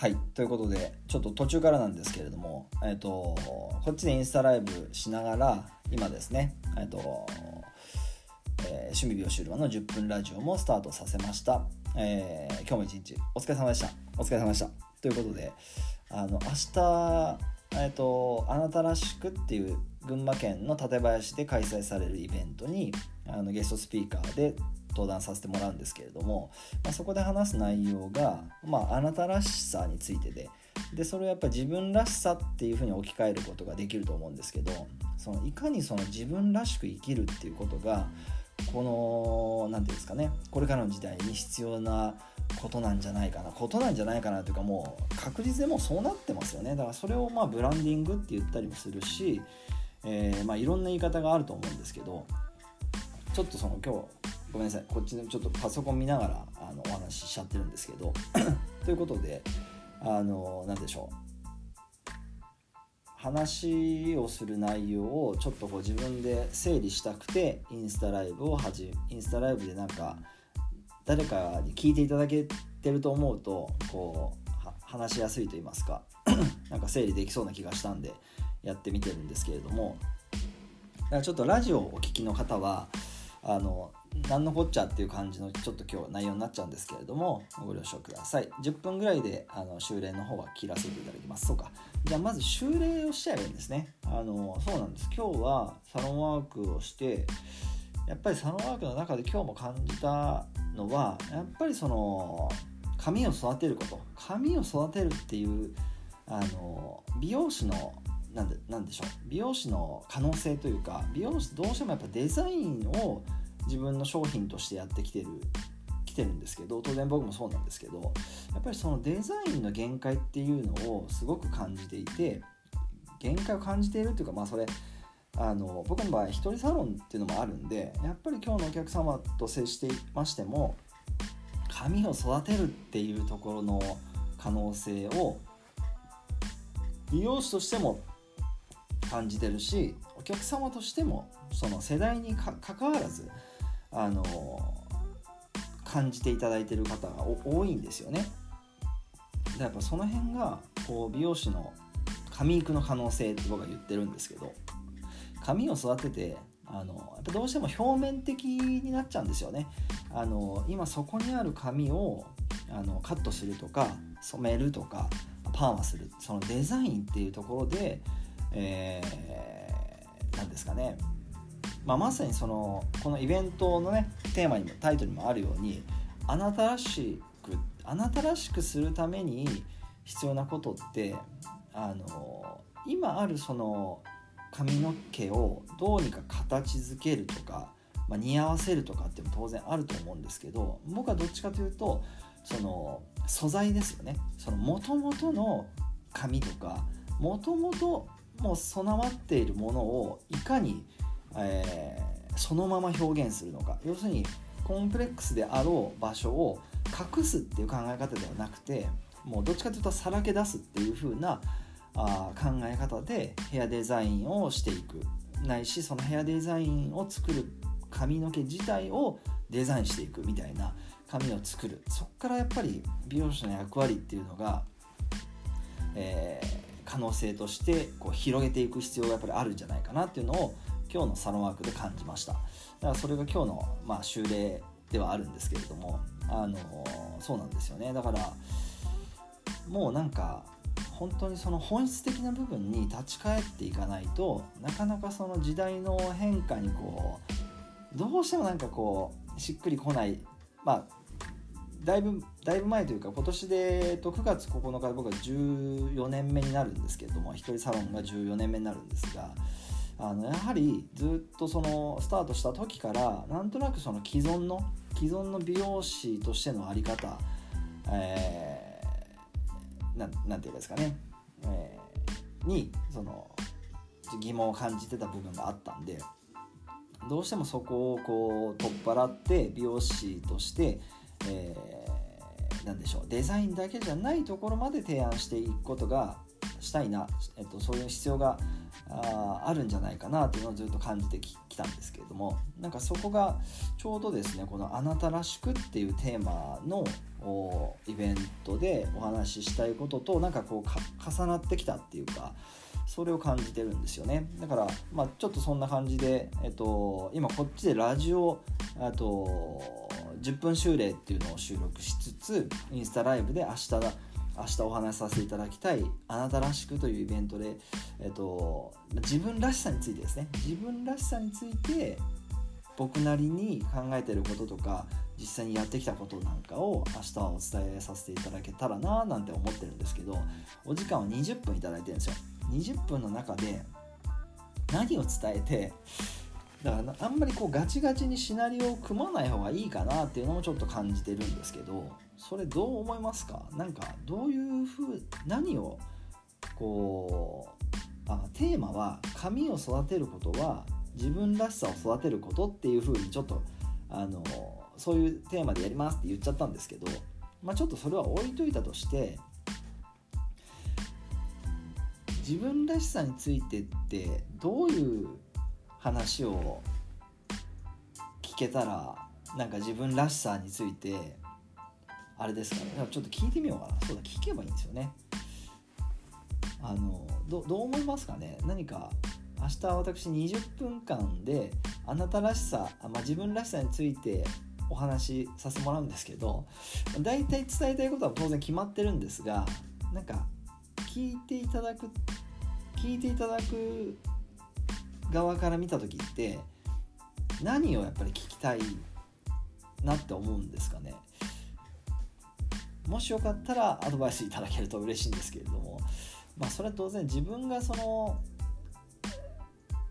はいということでちょっと途中からなんですけれども、えーと、こっちでインスタライブしながら今ですね、えーとえー、趣味美容終了の10分ラジオもスタートさせました、えー、今日も一日お疲れ様でした。お疲れ様でした。ということであの明日、えーと、あなたらしくっていう群馬県の館林で開催されるイベントにあのゲストスピーカーで登壇させてもらうんですけれども、まあ、そこで話す内容が、まあ、あなたらしさについてででそれをやっぱ自分らしさっていうふうに置き換えることができると思うんですけどそのいかにその自分らしく生きるっていうことがこの何て言うんですかねこれからの時代に必要なことなんじゃないかなことなんじゃないかなというかもう確実でもうそうなってますよね。だからそれをまあブランディングって言ったりもするし、えー、まあいろんな言い方があると思うんですけどちょっとその今日ごめんなさい。こっちのちょっとパソコン見ながらあのお話ししちゃってるんですけど。ということであの何でしょう。話をする内容をちょっとこう自分で整理したくてインスタライブを始めインスタライブでなんか誰かに聞いていただけてると思うとこう話しやすいと言いますか。なんか整理できそうな気がしたんでやってみてるんですけれども。だからちょっとラジオをお聴きの方はあの何のこっちゃっていう感じのちょっと今日内容になっちゃうんですけれどもご了承ください。10分ぐらいであの修練の方は切らせていただきます。そうか。じゃあまず修練をしちゃえばいいんですね。あのそうなんです。今日はサロンワークをしてやっぱりサロンワークの中で今日も感じたのはやっぱりその髪を育てること。髪を育てるっていうあの美容師のなんでなんでしょう。美容師の可能性というか美容師どうしてもやっぱデザインを自分の商品としてやってきてる来てるんですけど当然僕もそうなんですけどやっぱりそのデザインの限界っていうのをすごく感じていて限界を感じているっていうかまあそれあの僕の場合一人サロンっていうのもあるんでやっぱり今日のお客様と接していましても髪を育てるっていうところの可能性を美容師としても感じてるしお客様としてもその世代にかかわらずあの感じていただいてる方が多いんですよね。でやっぱその辺がこう美容師の髪育の可能性って僕は言ってるんですけど髪を育ててあのやっぱどうしても表面的になっちゃうんですよね。あの今そこにある髪をあのカットするとか染めるとかパーマするそのデザインっていうところで、えー、なんですかねまあ、まさにそのこのイベントのねテーマにもタイトルにもあるようにあなたらしくあなたらしくするために必要なことってあの今あるその髪の毛をどうにか形づけるとか、まあ、似合わせるとかっても当然あると思うんですけど僕はどっちかというとその素材ですよね。その元々の髪とかもともともう備わっているものをいかにえー、そのまま表現するのか。要するにコンプレックスであろう場所を隠すっていう考え方ではなくてもうどっちかというとさらけ出すっていう風なあ考え方でヘアデザインをしていく。ないしそのヘアデザインを作る髪の毛自体をデザインしていくみたいな髪を作る。そこからやっぱり美容師の役割っていうのが、えー、可能性としてこう広げていく必要がやっぱりあるんじゃないかなっていうのを今日のサロンワークで感じました。だからそれが今日の、まあ、修例ではあるんですけれどもあのそうなんですよね。だからもうなんか本当にその本質的な部分に立ち返っていかないとなかなかその時代の変化にこうどうしてもなんかこうしっくりこない。まあだいぶだいぶ前というか今年でと9月9日で僕は14年目になるんですけれども一人サロンが14年目になるんですがあのやはりずっとそのスタートした時からなんとなくその既存の既存の美容師としての在り方、えー、ななんていうんですかね、えー、にその疑問を感じてた部分があったんでどうしてもそこをこう取っ払って美容師として、えー、なんでしょうデザインだけじゃないところまで提案していくことがしたいな、えっと、そういう必要がああるんじゃないかなっていうのをずっと感じてきたんですけれどもなんかそこがちょうどですねこの「あなたらしく」っていうテーマのイベントでお話ししたいこととなんかこう重なってきたっていうかそれを感じてるんですよね。だから、まあ、ちょっとそんな感じで、えっと、今こっちでラジオあと10分修例っていうのを収録しつつインスタライブで明日明日お話しさせていただきたい「あなたらしく」というイベントで、えっと、自分らしさについてですね。自分らしさについて僕なりに考えてることとか実際にやってきたことなんかを明日はお伝えさせていただけたらななんて思ってるんですけどお時間を20分いただいてるんですよ。20分の中で何を伝えてだからあんまりこうガチガチにシナリオを組まない方がいいかなっていうのもちょっと感じてるんですけどそれどう思いますか？なんかどういうふう何をこうあテーマは髪を育てることは自分らしさを育てることっていうふうにちょっとあのそういうテーマでやりますって言っちゃったんですけど、まあ、ちょっとそれは置いといたとして自分らしさについてってどういう話を聞けたらなんか自分らしさについてあれですかね。ちょっと聞いてみようかな。そうだ聞けばいいんですよね。あのどどう思いますかね。何か明日私20分間であなたらしさ、まあ、自分らしさについてお話しさせてもらうんですけど大体伝えたいことは当然決まってるんですがなんか聞いていただく聞いていただく側から見た時って何をやっぱり聞きたいなって思うんですかね。もしよかったらアドバイスいただけると嬉しいんですけれどもまあそれは当然自分がその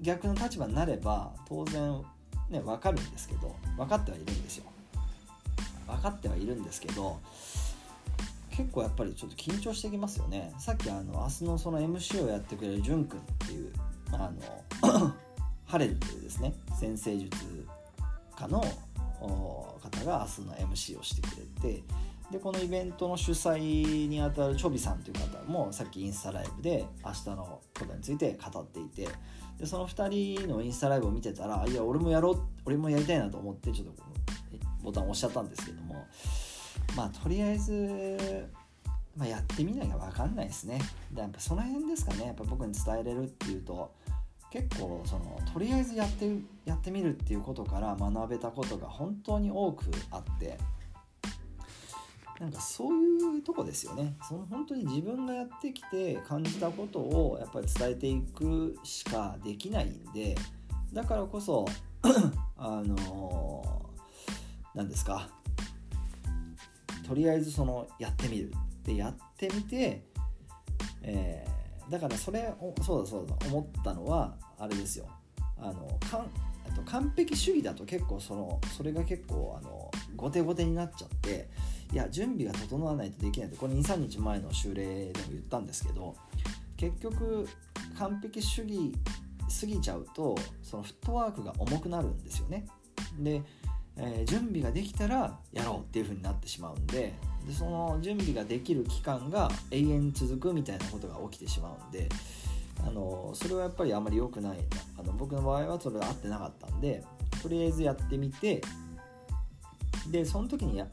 逆の立場になれば当然ね分かるんですけど分かってはいるんですよ。分かってはいるんですけど結構やっぱりちょっと緊張してきますよね。さっきあの明日のその MC をやってくれるじゅんくんっていうあの ハレルというですね先生術家の方が明日の MC をしてくれてでこのイベントの主催にあたるチョビさんという方もさっきインスタライブで明日のことについて語っていてでその2人のインスタライブを見てたらいや俺もやろう俺もやりたいなと思ってちょっとボタンを押しちゃったんですけどもまあとりあえず、まあ、やってみなきゃ分かんないですね。でやっぱその辺ですかね。やっぱ僕に伝えれるっていうと結構そのとりあえずやってやってみるっていうことから学べたことが本当に多くあってなんかそういうとこですよね。その本当に自分がやってきて感じたことをやっぱり伝えていくしかできないんでだからこそ あの何ですかとりあえずそのやってみるでやってみて、えー、だからそれそうだそうだ思ったのはあれですよ。あのかんと完璧主義だと結構そのそれが結構あの後手後手になっちゃっていや準備が整わないとできないってこれ23日前の修例でも言ったんですけど結局完璧主義過ぎちゃうとそのフットワークが重くなるんですよね。でえー、準備ができたらやろうっていう風になってしまうんででその準備ができる期間が永遠続くみたいなことが起きてしまうんであのそれはやっぱりあまり良くない。あの僕の場合はそれは合ってなかったんでとりあえずやってみてでその時にや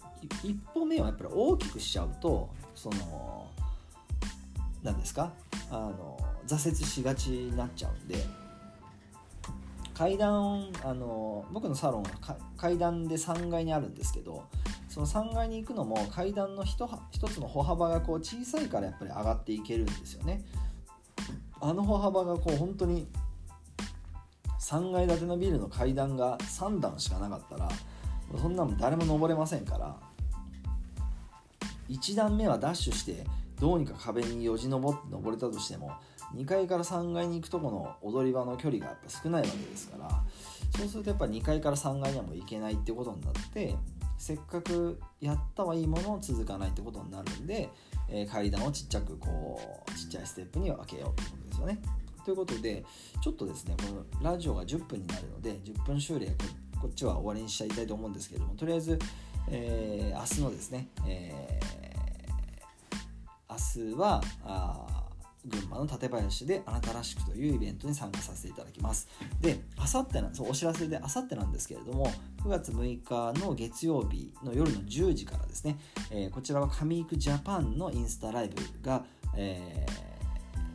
一歩目をやっぱり大きくしちゃうとその何ですか？あの挫折しがちになっちゃうんで階段あの僕のサロンは階段で3階にあるんですけどその3階に行くのも階段の 1, つの歩幅がこう小さいからやっぱり上がっていけるんですよね。あの歩幅がこう本当に3階建てのビルの階段が3段しかなかったらそんなの誰も登れませんから1段目はダッシュしてどうにか壁によじ登って登れたとしても2階から3階に行くとこの踊り場の距離がやっぱ少ないわけですからそうするとやっぱ2階から3階にはもう行けないってことになってせっかくやったはいいものを続かないってことになるんで、えー、階段をちっちゃくこうちっちゃいステップに分けようってことですよね。ということでちょっとですねこのラジオが10分になるので10分修例こっちは終わりにしちゃいたいと思うんですけれどもとりあえず、えー、明日のですね、えー、明日はあ群馬の館林であなたらしくというイベントに参加させていただきます。であさってそうお知らせであさってなんですけれども9月6日の月曜日の夜の10時からですね、えー、こちらは上育ジャパンのインスタライブが、え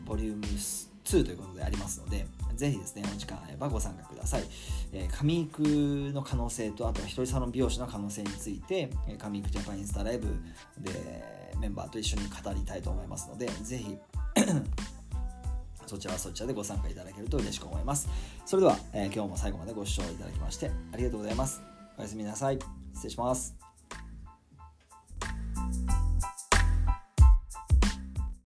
ー、ボリューム2ということでありますのでぜひですねお時間あればご参加ください、えー、上育の可能性とあとは一人サロン美容師の可能性について上育ジャパンインスタライブでメンバーと一緒に語りたいと思いますのでぜひ そちらはそちらでご参加いただけると嬉しく思います。それでは、えー、今日も最後までご視聴いただきましてありがとうございます。おやすみなさい。失礼します。